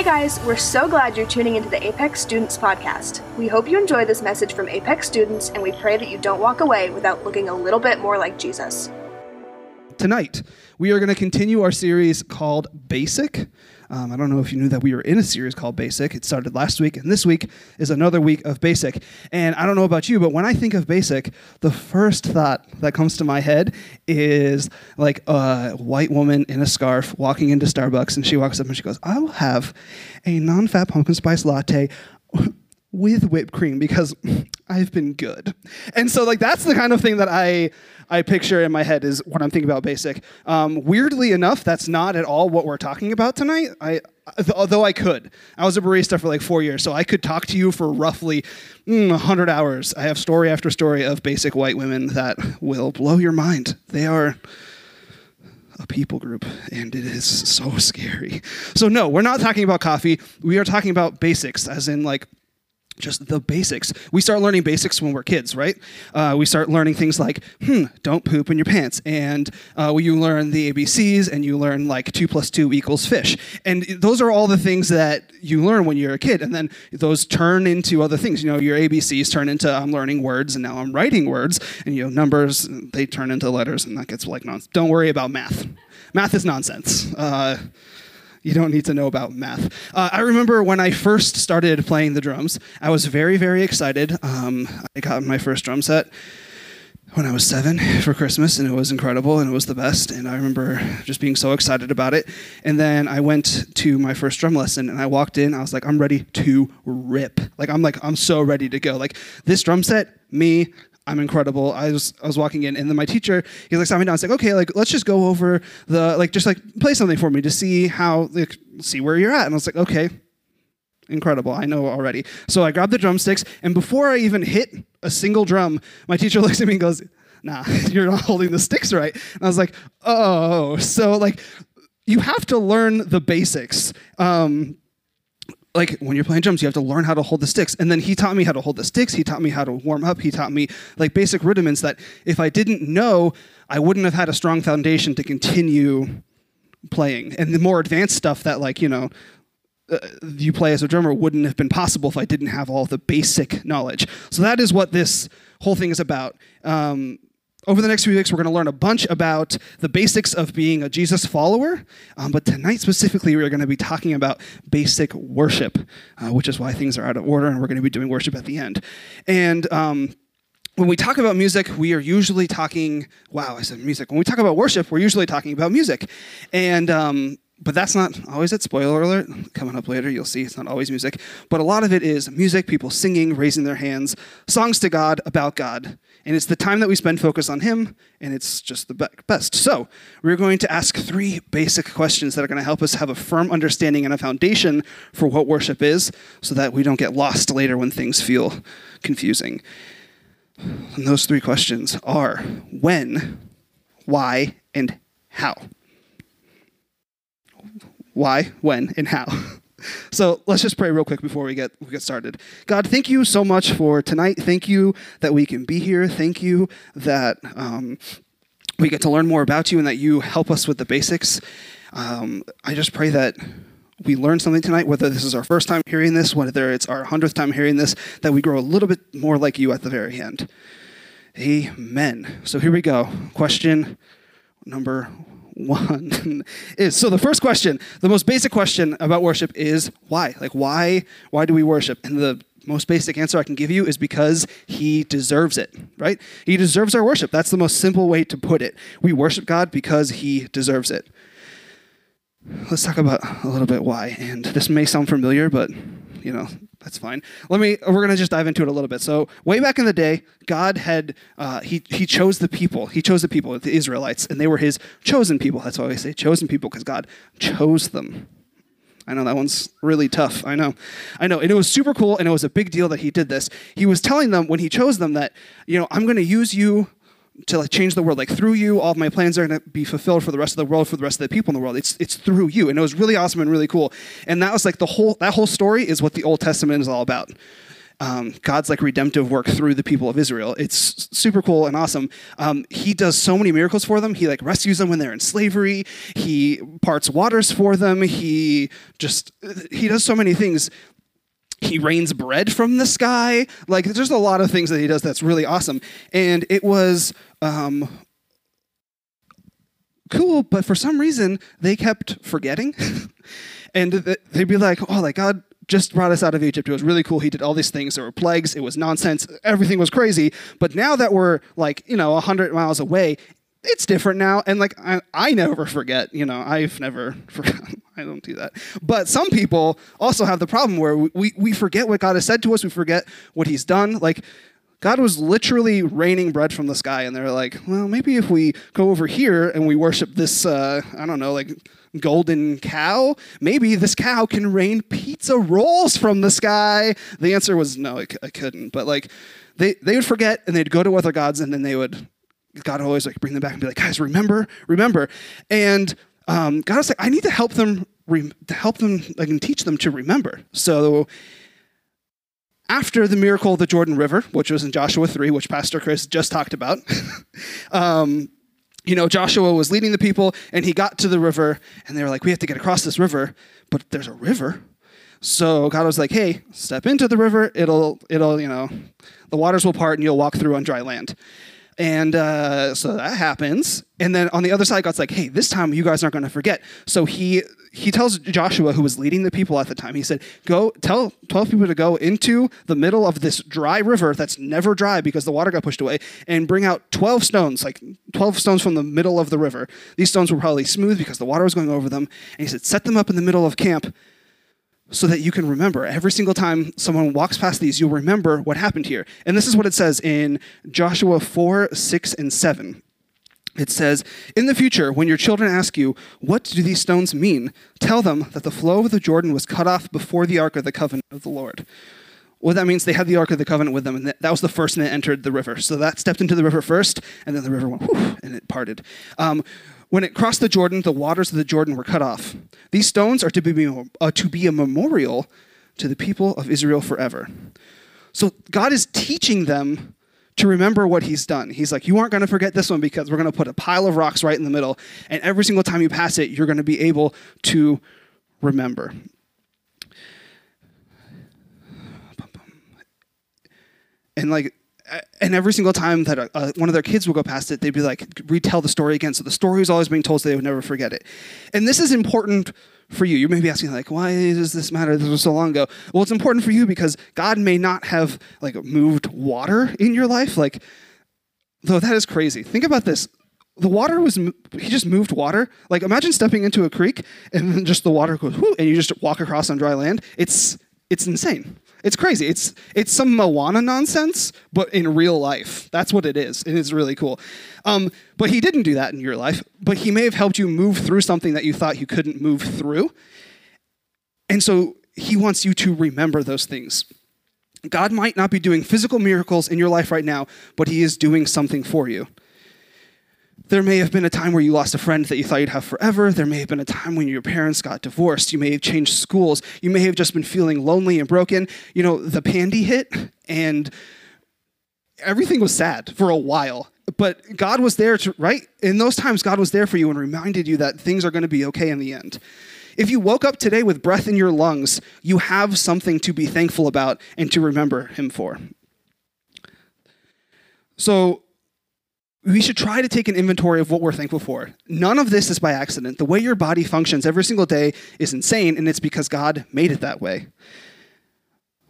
Hey guys, we're so glad you're tuning into the Apex Students Podcast. We hope you enjoy this message from Apex students, and we pray that you don't walk away without looking a little bit more like Jesus. Tonight, we are going to continue our series called Basic. Um, I don't know if you knew that we were in a series called Basic. It started last week, and this week is another week of Basic. And I don't know about you, but when I think of Basic, the first thought that comes to my head is like a white woman in a scarf walking into Starbucks, and she walks up and she goes, I will have a non fat pumpkin spice latte with whipped cream because I've been good. And so like that's the kind of thing that I I picture in my head is what I'm thinking about basic. Um, weirdly enough, that's not at all what we're talking about tonight. I although I could. I was a barista for like four years, so I could talk to you for roughly mm, 100 hours. I have story after story of basic white women that will blow your mind. They are a people group, and it is so scary. So, no, we're not talking about coffee. We are talking about basics, as in like just the basics. We start learning basics when we're kids, right? Uh, we start learning things like, hmm, don't poop in your pants. And uh, you learn the ABCs and you learn like two plus two equals fish. And those are all the things that you learn when you're a kid. And then those turn into other things. You know, your ABCs turn into I'm learning words and now I'm writing words. And, you know, numbers, they turn into letters and that gets like nonsense. Don't worry about math. Math is nonsense. Uh, you don't need to know about math. Uh, I remember when I first started playing the drums, I was very, very excited. Um, I got my first drum set when I was seven for Christmas, and it was incredible, and it was the best. And I remember just being so excited about it. And then I went to my first drum lesson, and I walked in. I was like, I'm ready to rip. Like I'm like I'm so ready to go. Like this drum set, me, I'm incredible. I was I was walking in, and then my teacher he's like sat me down. It's like okay, like let's just go over the like just like play something for me to see how like see where you're at. And I was like okay, incredible. I know already. So I grabbed the drumsticks, and before I even hit a single drum, my teacher looks at me and goes, "Nah, you're not holding the sticks right." And I was like, "Oh." So like you have to learn the basics. Um, like when you're playing drums, you have to learn how to hold the sticks. And then he taught me how to hold the sticks. He taught me how to warm up. He taught me like basic rudiments that if I didn't know, I wouldn't have had a strong foundation to continue playing. And the more advanced stuff that like, you know, uh, you play as a drummer wouldn't have been possible if I didn't have all the basic knowledge. So that is what this whole thing is about. Um, over the next few weeks, we're going to learn a bunch about the basics of being a Jesus follower. Um, but tonight, specifically, we're going to be talking about basic worship, uh, which is why things are out of order, and we're going to be doing worship at the end. And um, when we talk about music, we are usually talking, wow, I said music. When we talk about worship, we're usually talking about music. And um, but that's not always it. Spoiler alert, coming up later, you'll see it's not always music. But a lot of it is music, people singing, raising their hands, songs to God, about God. And it's the time that we spend focused on Him, and it's just the best. So, we're going to ask three basic questions that are going to help us have a firm understanding and a foundation for what worship is so that we don't get lost later when things feel confusing. And those three questions are when, why, and how why, when, and how. So let's just pray real quick before we get we get started. God, thank you so much for tonight. Thank you that we can be here. Thank you that um, we get to learn more about you and that you help us with the basics. Um, I just pray that we learn something tonight, whether this is our first time hearing this, whether it's our hundredth time hearing this, that we grow a little bit more like you at the very end. Amen. So here we go. Question number one. Is so the first question the most basic question about worship is why? Like why why do we worship? And the most basic answer i can give you is because he deserves it right? He deserves our worship. That's the most simple way to put it. We worship god because he deserves it. Let's talk about a little bit why. And this may sound familiar but you know that's fine. Let me. We're gonna just dive into it a little bit. So way back in the day, God had uh, he he chose the people. He chose the people, the Israelites, and they were His chosen people. That's why we say chosen people because God chose them. I know that one's really tough. I know, I know, and it was super cool, and it was a big deal that He did this. He was telling them when He chose them that you know I'm going to use you to like change the world. Like through you, all of my plans are going to be fulfilled for the rest of the world, for the rest of the people in the world. It's it's through you, and it was really awesome and really cool. And that was like the whole that whole story is what the Old Testament is all about. um, God's like redemptive work through the people of Israel. It's super cool and awesome. Um, he does so many miracles for them. He like rescues them when they're in slavery. He parts waters for them. He just he does so many things he rains bread from the sky. Like there's a lot of things that he does that's really awesome. And it was um, cool, but for some reason they kept forgetting. and they'd be like, oh, like God just brought us out of Egypt. It was really cool. He did all these things. There were plagues. It was nonsense. Everything was crazy. But now that we're like, you know, 100 miles away, it's different now. And like, I, I never forget, you know, I've never forgotten. I don't do that. But some people also have the problem where we, we forget what God has said to us. We forget what he's done. Like, God was literally raining bread from the sky, and they're like, well, maybe if we go over here and we worship this, uh, I don't know, like golden cow, maybe this cow can rain pizza rolls from the sky. The answer was no, I, I couldn't. But like, they, they would forget and they'd go to other gods, and then they would, God always like bring them back and be like, guys, remember, remember. And um, God was like, I need to help them, re- to help them, like, and teach them to remember. So after the miracle of the Jordan River, which was in Joshua 3, which Pastor Chris just talked about, um, you know, Joshua was leading the people and he got to the river and they were like, we have to get across this river, but there's a river. So God was like, hey, step into the river. It'll, it'll, you know, the waters will part and you'll walk through on dry land. And uh, so that happens. And then on the other side, God's like, hey, this time you guys aren't going to forget. So he he tells Joshua, who was leading the people at the time, he said, Go tell 12 people to go into the middle of this dry river that's never dry because the water got pushed away and bring out 12 stones, like 12 stones from the middle of the river. These stones were probably smooth because the water was going over them. And he said, Set them up in the middle of camp so that you can remember. Every single time someone walks past these, you'll remember what happened here. And this is what it says in Joshua 4, 6, and 7 it says, In the future, when your children ask you, What do these stones mean? tell them that the flow of the Jordan was cut off before the Ark of the Covenant of the Lord. Well, that means they had the Ark of the Covenant with them, and that was the first thing that entered the river. So that stepped into the river first, and then the river went, whoosh, and it parted. Um, when it crossed the Jordan, the waters of the Jordan were cut off. These stones are to be, uh, to be a memorial to the people of Israel forever. So God is teaching them to remember what he's done. He's like, you aren't going to forget this one because we're going to put a pile of rocks right in the middle. And every single time you pass it, you're going to be able to remember. And like, and every single time that a, a, one of their kids will go past it, they'd be like, retell the story again. So the story was always being told so they would never forget it. And this is important for you. You may be asking, like, why does this matter? This was so long ago. Well, it's important for you because God may not have like moved water in your life. Like, though that is crazy. Think about this. The water was, he just moved water. Like, imagine stepping into a creek and then just the water goes, whoo, and you just walk across on dry land. It's, it's insane. It's crazy. It's it's some Moana nonsense, but in real life. That's what it is. It is really cool. Um, but he didn't do that in your life. But he may have helped you move through something that you thought you couldn't move through. And so he wants you to remember those things. God might not be doing physical miracles in your life right now, but he is doing something for you. There may have been a time where you lost a friend that you thought you'd have forever. There may have been a time when your parents got divorced. You may have changed schools. You may have just been feeling lonely and broken. You know, the pandy hit and everything was sad for a while. But God was there to, right? In those times, God was there for you and reminded you that things are going to be okay in the end. If you woke up today with breath in your lungs, you have something to be thankful about and to remember Him for. So, we should try to take an inventory of what we're thankful for. None of this is by accident. The way your body functions every single day is insane, and it's because God made it that way.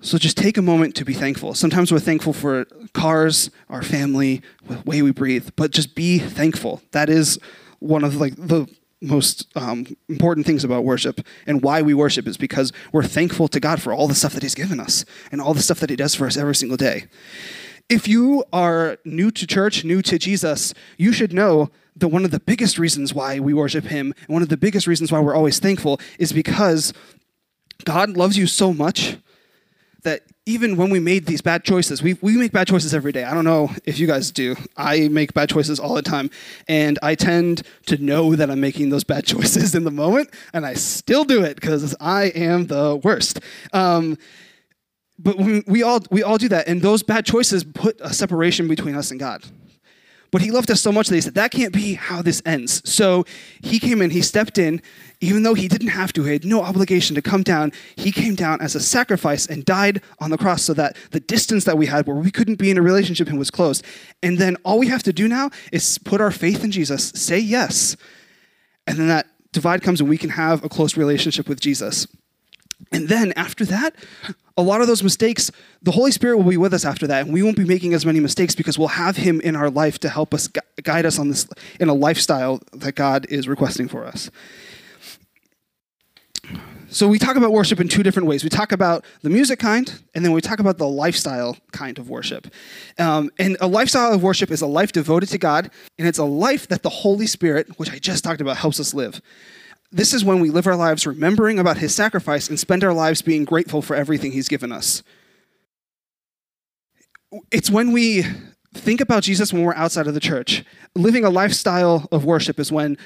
So just take a moment to be thankful. Sometimes we're thankful for cars, our family, the way we breathe, but just be thankful. That is one of like the most um, important things about worship and why we worship is because we're thankful to God for all the stuff that He's given us and all the stuff that He does for us every single day if you are new to church, new to Jesus, you should know that one of the biggest reasons why we worship Him, and one of the biggest reasons why we're always thankful, is because God loves you so much that even when we made these bad choices, we, we make bad choices every day. I don't know if you guys do. I make bad choices all the time. And I tend to know that I'm making those bad choices in the moment, and I still do it because I am the worst. Um, but we, all we all do that, and those bad choices put a separation between us and God. But he loved us so much that he said, that can't be how this ends. So he came in, he stepped in, even though he didn't have to, he had no obligation to come down. He came down as a sacrifice and died on the cross so that the distance that we had where we couldn't be in a relationship and was closed. And then all we have to do now is put our faith in Jesus, say yes, and then that divide comes and we can have a close relationship with Jesus. And then after that, a lot of those mistakes, the Holy Spirit will be with us after that, and we won't be making as many mistakes because we'll have Him in our life to help us guide us on this in a lifestyle that God is requesting for us. So we talk about worship in two different ways. We talk about the music kind, and then we talk about the lifestyle kind of worship. Um, and a lifestyle of worship is a life devoted to God, and it's a life that the Holy Spirit, which I just talked about, helps us live. This is when we live our lives remembering about his sacrifice and spend our lives being grateful for everything he's given us. It's when we think about Jesus when we're outside of the church. Living a lifestyle of worship is when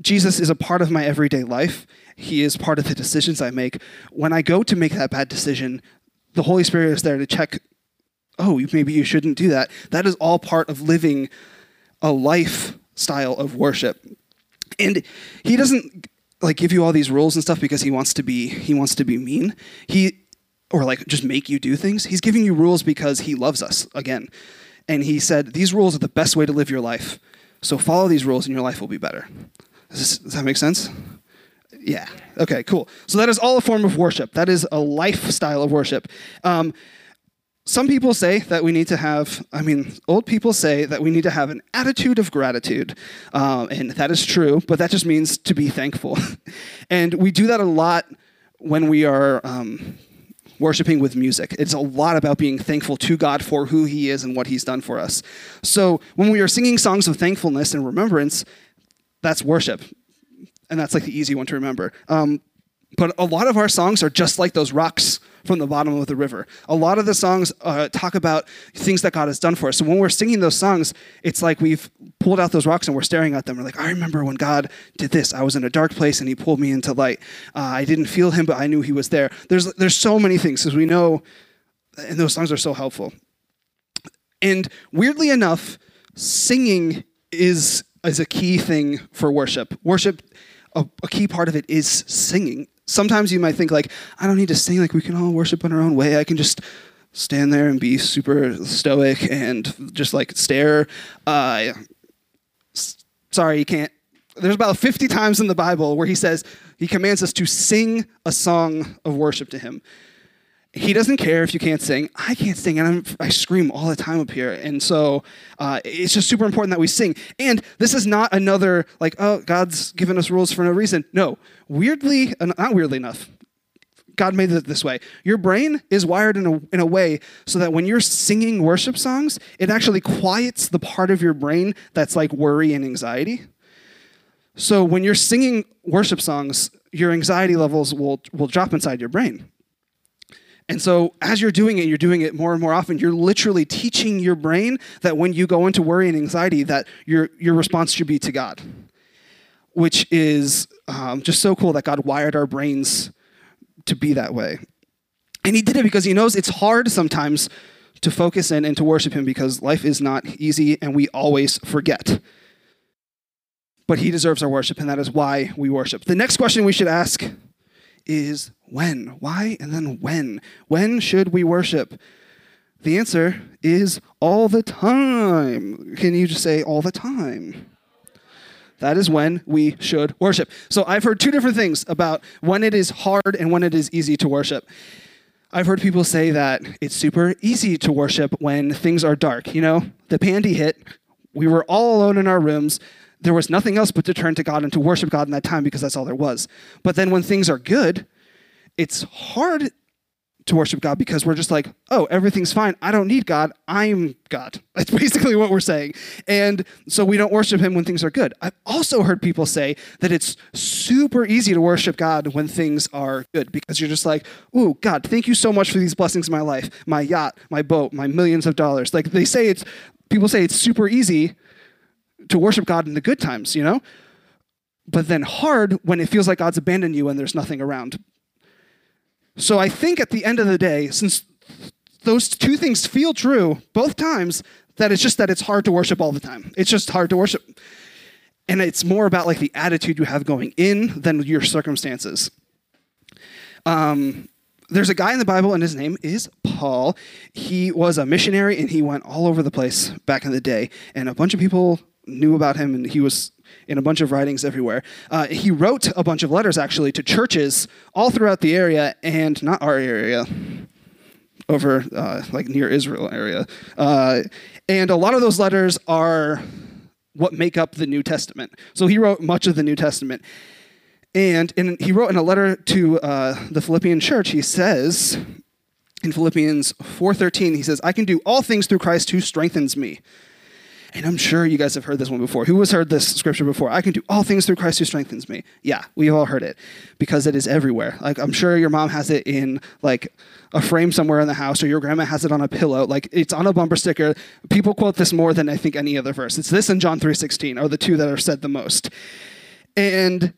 Jesus is a part of my everyday life. He is part of the decisions I make. When I go to make that bad decision, the Holy Spirit is there to check, oh, maybe you shouldn't do that. That is all part of living a lifestyle of worship. And he doesn't like give you all these rules and stuff because he wants to be he wants to be mean. He or like just make you do things. He's giving you rules because he loves us again. And he said these rules are the best way to live your life. So follow these rules and your life will be better. Does, this, does that make sense? Yeah. Okay, cool. So that is all a form of worship. That is a lifestyle of worship. Um, some people say that we need to have, I mean, old people say that we need to have an attitude of gratitude. Um, and that is true, but that just means to be thankful. and we do that a lot when we are um, worshiping with music. It's a lot about being thankful to God for who He is and what He's done for us. So when we are singing songs of thankfulness and remembrance, that's worship. And that's like the easy one to remember. Um, but a lot of our songs are just like those rocks from the bottom of the river. A lot of the songs uh, talk about things that God has done for us. So when we're singing those songs, it's like we've pulled out those rocks and we're staring at them. We're like, I remember when God did this. I was in a dark place and He pulled me into light. Uh, I didn't feel Him, but I knew He was there. There's there's so many things because we know, and those songs are so helpful. And weirdly enough, singing is is a key thing for worship. Worship, a, a key part of it is singing sometimes you might think like i don't need to sing like we can all worship in our own way. I can just stand there and be super stoic and just like stare. Uh, sorry you can't. There's about 50 times in the bible where he says he commands us to sing a song of worship to him he doesn't care if you can't sing. I can't sing, and I'm, i scream all the time up here. And so uh, it's just super important that we sing. And this is not another, like, oh, God's given us rules for no reason. No, weirdly, uh, not weirdly enough, God made it this way. Your brain is wired in a, in a way so that when you're singing worship songs, it actually quiets the part of your brain that's like worry and anxiety. So when you're singing worship songs, your anxiety levels will, will drop inside your brain. And so, as you're doing it, you're doing it more and more often. You're literally teaching your brain that when you go into worry and anxiety, that your your response should be to God, which is um, just so cool that God wired our brains to be that way. And He did it because He knows it's hard sometimes to focus in and to worship Him because life is not easy and we always forget. But He deserves our worship, and that is why we worship. The next question we should ask is when? Why and then when? When should we worship? The answer is all the time. Can you just say all the time? That is when we should worship. So I've heard two different things about when it is hard and when it is easy to worship. I've heard people say that it's super easy to worship when things are dark. You know, the pandy hit, we were all alone in our rooms. There was nothing else but to turn to God and to worship God in that time because that's all there was. But then when things are good, it's hard to worship God because we're just like, oh, everything's fine. I don't need God. I'm God. That's basically what we're saying. And so we don't worship Him when things are good. I've also heard people say that it's super easy to worship God when things are good because you're just like, ooh, God, thank you so much for these blessings in my life, my yacht, my boat, my millions of dollars. Like they say it's, people say it's super easy to worship God in the good times, you know? But then hard when it feels like God's abandoned you and there's nothing around. So I think at the end of the day, since those two things feel true both times, that it's just that it's hard to worship all the time. It's just hard to worship. And it's more about like the attitude you have going in than your circumstances. Um, there's a guy in the Bible, and his name is Paul. He was a missionary, and he went all over the place back in the day. And a bunch of people knew about him, and he was in a bunch of writings everywhere. Uh, he wrote a bunch of letters actually to churches all throughout the area, and not our area, over uh, like near Israel area. Uh, and a lot of those letters are what make up the New Testament. So he wrote much of the New Testament. And in, he wrote in a letter to uh, the Philippian church, he says in Philippians 4:13, he says, "I can do all things through Christ who strengthens me." And I'm sure you guys have heard this one before. Who has heard this scripture before? I can do all things through Christ who strengthens me. Yeah, we've all heard it because it is everywhere. Like I'm sure your mom has it in like a frame somewhere in the house or your grandma has it on a pillow. Like it's on a bumper sticker. People quote this more than I think any other verse. It's this and John 3:16 are the two that are said the most. And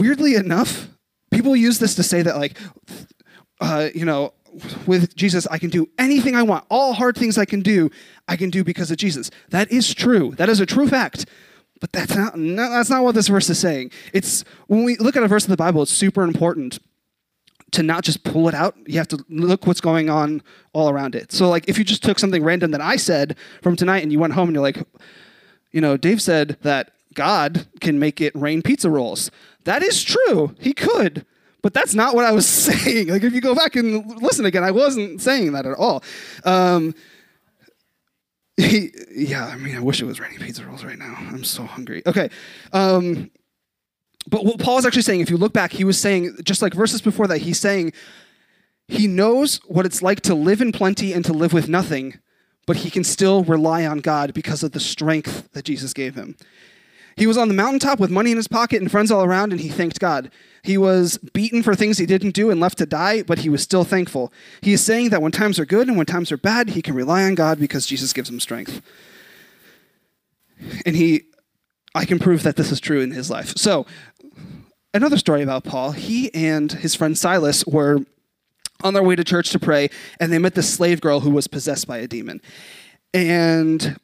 weirdly enough, people use this to say that like uh, you know, with Jesus, I can do anything I want. All hard things I can do, I can do because of Jesus. That is true. That is a true fact. But that's not, no, that's not what this verse is saying. It's when we look at a verse in the Bible, it's super important to not just pull it out. You have to look what's going on all around it. So, like, if you just took something random that I said from tonight and you went home and you're like, you know, Dave said that God can make it rain pizza rolls. That is true. He could. But that's not what I was saying. Like, if you go back and listen again, I wasn't saying that at all. Um, he, yeah, I mean, I wish it was raining pizza rolls right now. I'm so hungry. Okay. Um, but what Paul is actually saying, if you look back, he was saying, just like verses before that, he's saying he knows what it's like to live in plenty and to live with nothing, but he can still rely on God because of the strength that Jesus gave him. He was on the mountaintop with money in his pocket and friends all around, and he thanked God. He was beaten for things he didn't do and left to die, but he was still thankful. He is saying that when times are good and when times are bad, he can rely on God because Jesus gives him strength. And he, I can prove that this is true in his life. So, another story about Paul. He and his friend Silas were on their way to church to pray, and they met this slave girl who was possessed by a demon. And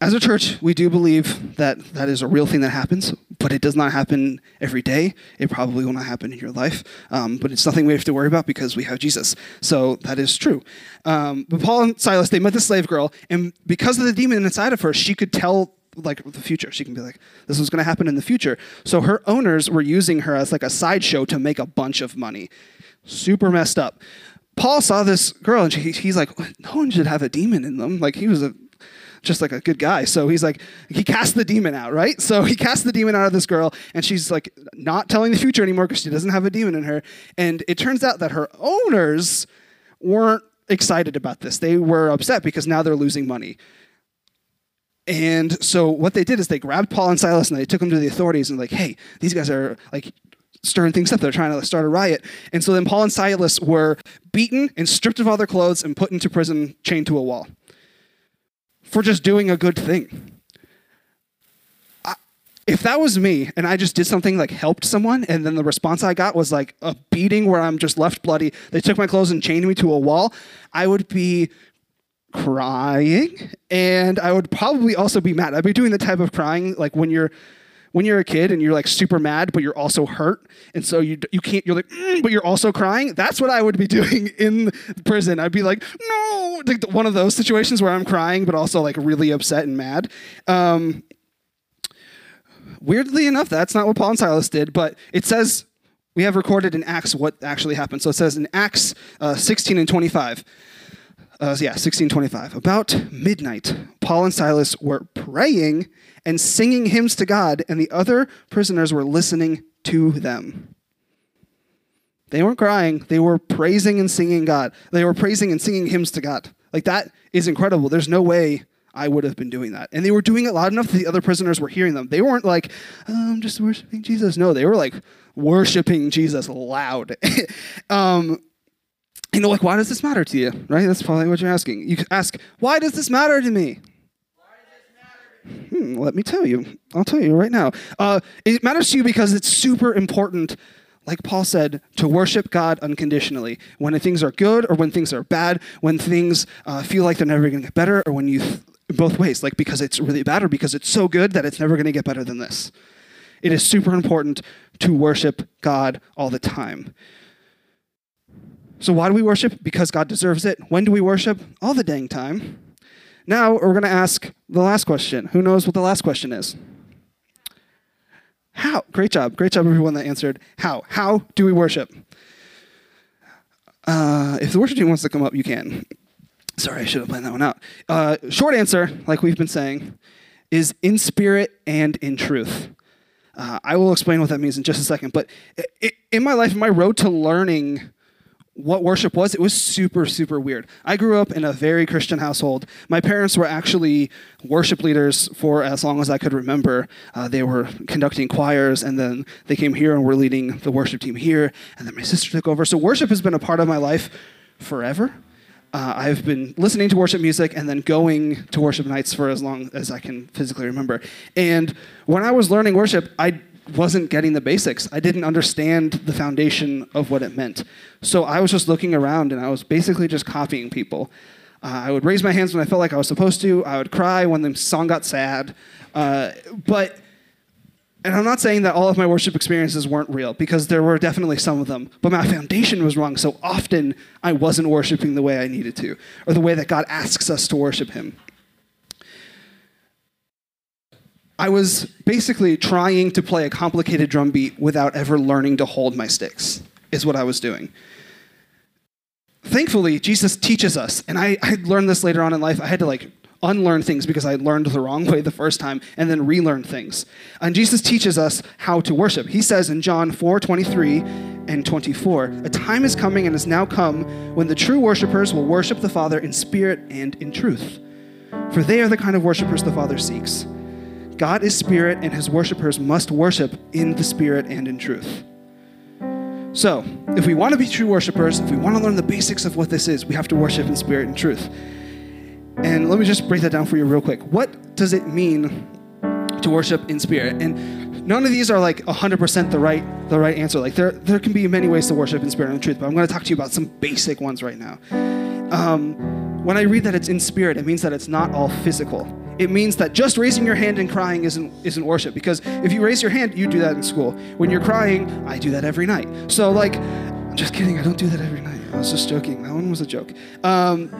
as a church, we do believe that that is a real thing that happens, but it does not happen every day. It probably will not happen in your life, um, but it's nothing we have to worry about because we have Jesus. So that is true. Um, but Paul and Silas, they met the slave girl, and because of the demon inside of her, she could tell like the future. She can be like, this is going to happen in the future. So her owners were using her as like a sideshow to make a bunch of money. Super messed up. Paul saw this girl, and she, he's like, no one should have a demon in them. Like he was a just like a good guy. So he's like, he cast the demon out, right? So he cast the demon out of this girl, and she's like not telling the future anymore because she doesn't have a demon in her. And it turns out that her owners weren't excited about this. They were upset because now they're losing money. And so what they did is they grabbed Paul and Silas and they took them to the authorities and like, hey, these guys are like stirring things up. They're trying to start a riot. And so then Paul and Silas were beaten and stripped of all their clothes and put into prison, chained to a wall for just doing a good thing. If that was me and I just did something like helped someone and then the response I got was like a beating where I'm just left bloody, they took my clothes and chained me to a wall, I would be crying and I would probably also be mad. I'd be doing the type of crying like when you're when you're a kid and you're like super mad but you're also hurt and so you you can't you're like mm, but you're also crying that's what i would be doing in prison. I'd be like no like one of those situations where i'm crying but also like really upset and mad. Um, weirdly enough that's not what paul and silas did but it says we have recorded in acts what actually happened. So it says in acts uh, 16 and 25 uh, yeah, 1625. About midnight, Paul and Silas were praying and singing hymns to God, and the other prisoners were listening to them. They weren't crying, they were praising and singing God. They were praising and singing hymns to God. Like, that is incredible. There's no way I would have been doing that. And they were doing it loud enough that the other prisoners were hearing them. They weren't like, I'm just worshiping Jesus. No, they were like worshiping Jesus loud. um, you know, like, why does this matter to you? Right? That's probably what you're asking. You ask, why does this matter to me? Hmm, let me tell you. I'll tell you right now. Uh, it matters to you because it's super important, like Paul said, to worship God unconditionally. When things are good or when things are bad, when things uh, feel like they're never going to get better, or when you, th- both ways, like because it's really bad or because it's so good that it's never going to get better than this. It is super important to worship God all the time. So, why do we worship? Because God deserves it. When do we worship? All the dang time. Now, we're going to ask the last question. Who knows what the last question is? How? Great job. Great job, everyone that answered. How? How do we worship? Uh, if the worship team wants to come up, you can. Sorry, I should have planned that one out. Uh, short answer, like we've been saying, is in spirit and in truth. Uh, I will explain what that means in just a second. But in my life, my road to learning what worship was, it was super, super weird. I grew up in a very Christian household. My parents were actually worship leaders for as long as I could remember. Uh, they were conducting choirs, and then they came here and were leading the worship team here, and then my sister took over. So worship has been a part of my life forever. Uh, I've been listening to worship music and then going to worship nights for as long as I can physically remember. And when I was learning worship, I wasn't getting the basics. I didn't understand the foundation of what it meant. So I was just looking around and I was basically just copying people. Uh, I would raise my hands when I felt like I was supposed to. I would cry when the song got sad. Uh, but, and I'm not saying that all of my worship experiences weren't real, because there were definitely some of them. But my foundation was wrong. So often I wasn't worshiping the way I needed to, or the way that God asks us to worship Him. I was basically trying to play a complicated drum beat without ever learning to hold my sticks, is what I was doing. Thankfully, Jesus teaches us, and I, I learned this later on in life. I had to like unlearn things because I learned the wrong way the first time and then relearn things. And Jesus teaches us how to worship. He says in John 4 23 and 24, A time is coming and has now come when the true worshipers will worship the Father in spirit and in truth. For they are the kind of worshipers the Father seeks. God is spirit, and his worshipers must worship in the spirit and in truth. So, if we want to be true worshipers, if we want to learn the basics of what this is, we have to worship in spirit and truth. And let me just break that down for you real quick. What does it mean to worship in spirit? And none of these are like 100% the right the right answer. Like there there can be many ways to worship in spirit and truth, but I'm going to talk to you about some basic ones right now. Um, when I read that it's in spirit, it means that it's not all physical it means that just raising your hand and crying isn't, isn't worship. Because if you raise your hand, you do that in school. When you're crying, I do that every night. So, like, I'm just kidding, I don't do that every night. I was just joking. That one was a joke. Um,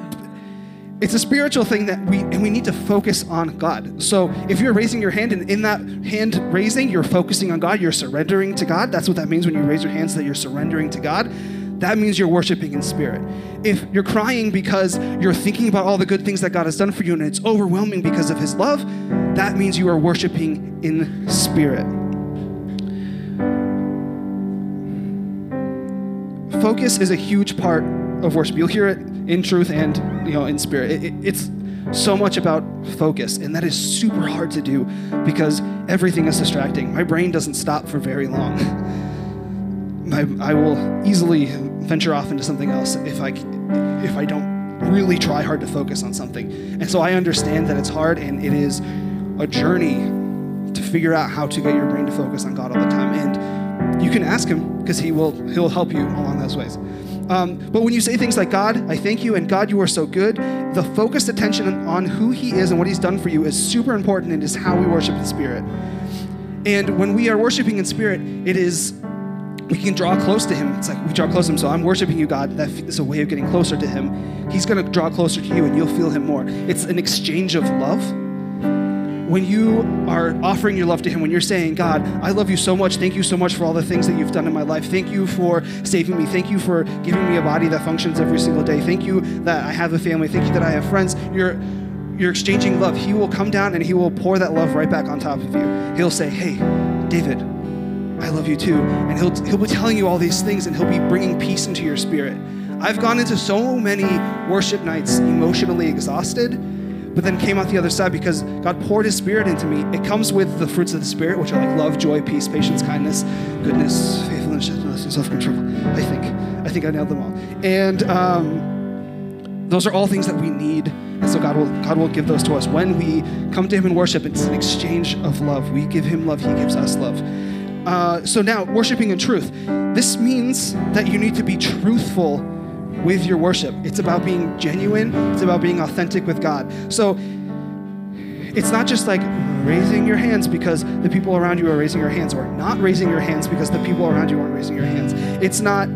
it's a spiritual thing that we and we need to focus on God. So if you're raising your hand and in that hand raising, you're focusing on God, you're surrendering to God. That's what that means when you raise your hands that you're surrendering to God that means you're worshiping in spirit. If you're crying because you're thinking about all the good things that God has done for you and it's overwhelming because of his love, that means you are worshiping in spirit. Focus is a huge part of worship. You'll hear it in truth and you know in spirit. It, it, it's so much about focus, and that is super hard to do because everything is distracting. My brain doesn't stop for very long. I, I will easily venture off into something else if I, if I don't really try hard to focus on something. And so I understand that it's hard and it is a journey to figure out how to get your brain to focus on God all the time. And you can ask him because he will he'll help you along those ways. Um, but when you say things like God, I thank you, and God, you are so good, the focused attention on who He is and what He's done for you is super important and is how we worship in spirit. And when we are worshiping in spirit, it is we can draw close to him. It's like we draw close to him. So I'm worshiping you, God. That is a way of getting closer to him. He's going to draw closer to you and you'll feel him more. It's an exchange of love. When you are offering your love to him, when you're saying, God, I love you so much. Thank you so much for all the things that you've done in my life. Thank you for saving me. Thank you for giving me a body that functions every single day. Thank you that I have a family. Thank you that I have friends. You're you're exchanging love. He will come down and he will pour that love right back on top of you. He'll say, Hey, David, I love you too. And he'll, he'll be telling you all these things and he'll be bringing peace into your spirit. I've gone into so many worship nights emotionally exhausted, but then came out the other side because God poured his spirit into me. It comes with the fruits of the spirit, which are like love, joy, peace, patience, kindness, goodness, faithfulness, gentleness, and self-control. I think. I think I nailed them all. And um, those are all things that we need. And so God will, God will give those to us. When we come to him in worship, it's an exchange of love. We give him love, he gives us love. Uh, so now, worshiping in truth. This means that you need to be truthful with your worship. It's about being genuine, it's about being authentic with God. So it's not just like raising your hands because the people around you are raising your hands, or not raising your hands because the people around you aren't raising your hands. It's not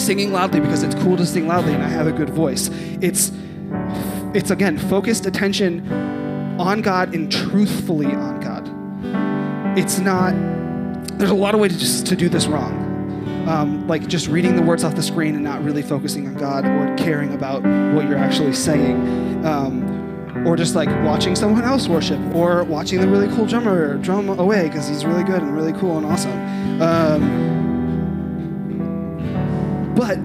singing loudly because it's cool to sing loudly and I have a good voice. It's it's again focused attention on God and truthfully on God. It's not. There's a lot of ways to just to do this wrong. Um, like just reading the words off the screen and not really focusing on God or caring about what you're actually saying. Um, or just like watching someone else worship, or watching the really cool drummer drum away because he's really good and really cool and awesome. Um, but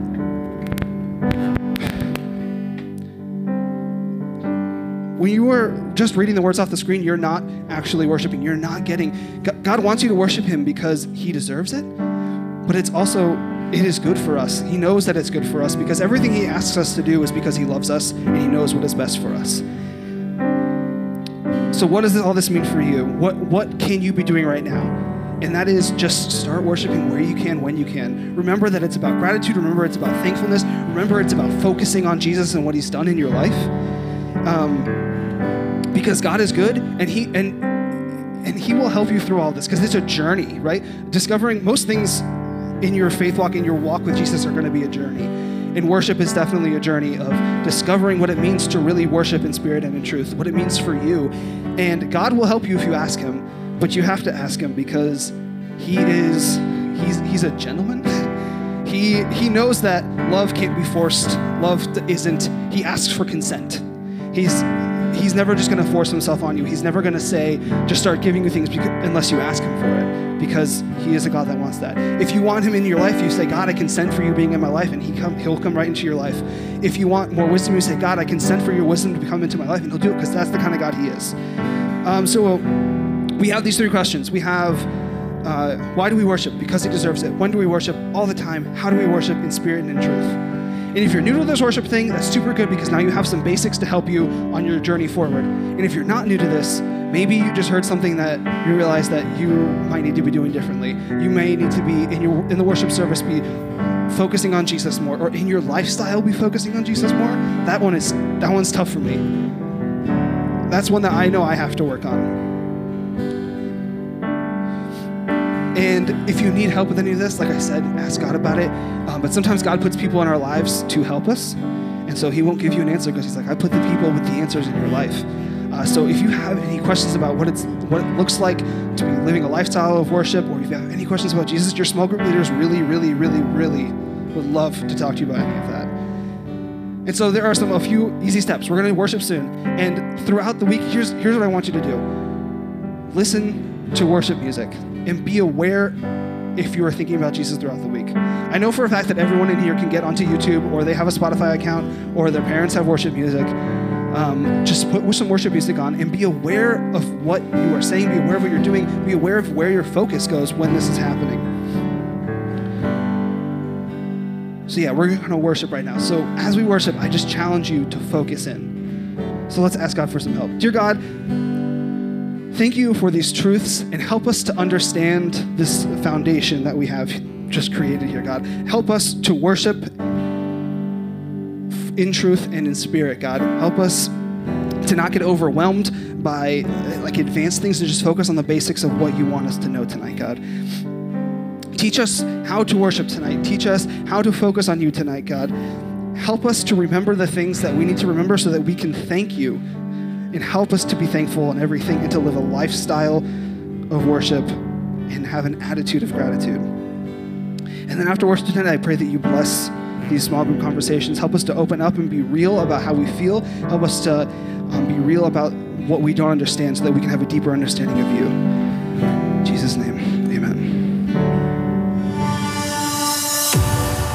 when you are just reading the words off the screen, you're not actually worshiping. You're not getting. God wants you to worship Him because He deserves it, but it's also it is good for us. He knows that it's good for us because everything He asks us to do is because He loves us and He knows what is best for us. So, what does all this mean for you? What what can you be doing right now? And that is just start worshiping where you can, when you can. Remember that it's about gratitude. Remember it's about thankfulness. Remember it's about focusing on Jesus and what He's done in your life. Um, because God is good, and He and and He will help you through all this. Because it's a journey, right? Discovering most things in your faith walk, in your walk with Jesus, are going to be a journey. And worship is definitely a journey of discovering what it means to really worship in spirit and in truth, what it means for you. And God will help you if you ask Him. But you have to ask him because he is he's he's a gentleman. He he knows that love can't be forced. Love isn't. He asks for consent. He's he's never just going to force himself on you. He's never going to say just start giving you things because, unless you ask him for it because he is a God that wants that. If you want him in your life, you say, "God, I consent for you being in my life," and he come he'll come right into your life. If you want more wisdom, you say, "God, I consent for your wisdom to come into my life," and he'll do it because that's the kind of God he is. Um, so we have these three questions. We have uh, why do we worship? Because he deserves it. When do we worship? All the time. How do we worship in spirit and in truth? And if you're new to this worship thing, that's super good because now you have some basics to help you on your journey forward. And if you're not new to this, maybe you just heard something that you realize that you might need to be doing differently. You may need to be in your in the worship service be focusing on Jesus more, or in your lifestyle be focusing on Jesus more. That one is that one's tough for me. That's one that I know I have to work on. And if you need help with any of this, like I said, ask God about it. Um, but sometimes God puts people in our lives to help us. And so He won't give you an answer because He's like, I put the people with the answers in your life. Uh, so if you have any questions about what it's what it looks like to be living a lifestyle of worship, or if you have any questions about Jesus, your small group leaders really, really, really, really would love to talk to you about any of that. And so there are some a few easy steps. We're going to worship soon, and throughout the week, here's here's what I want you to do: listen to worship music and be aware if you are thinking about Jesus throughout the week. I know for a fact that everyone in here can get onto YouTube or they have a Spotify account or their parents have worship music. Um, just put some worship music on and be aware of what you are saying, be aware of what you're doing, be aware of where your focus goes when this is happening. So, yeah, we're going to worship right now. So, as we worship, I just challenge you to focus in. So, let's ask God for some help. Dear God, Thank you for these truths and help us to understand this foundation that we have just created here, God. Help us to worship in truth and in spirit, God. Help us to not get overwhelmed by like advanced things and just focus on the basics of what you want us to know tonight, God. Teach us how to worship tonight. Teach us how to focus on you tonight, God. Help us to remember the things that we need to remember so that we can thank you and help us to be thankful in everything and to live a lifestyle of worship and have an attitude of gratitude. And then after worship tonight, I pray that you bless these small group conversations. Help us to open up and be real about how we feel. Help us to um, be real about what we don't understand so that we can have a deeper understanding of you. In Jesus' name,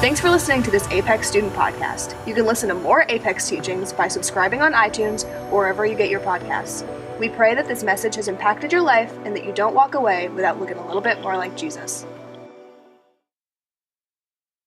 Thanks for listening to this Apex Student Podcast. You can listen to more Apex teachings by subscribing on iTunes or wherever you get your podcasts. We pray that this message has impacted your life and that you don't walk away without looking a little bit more like Jesus.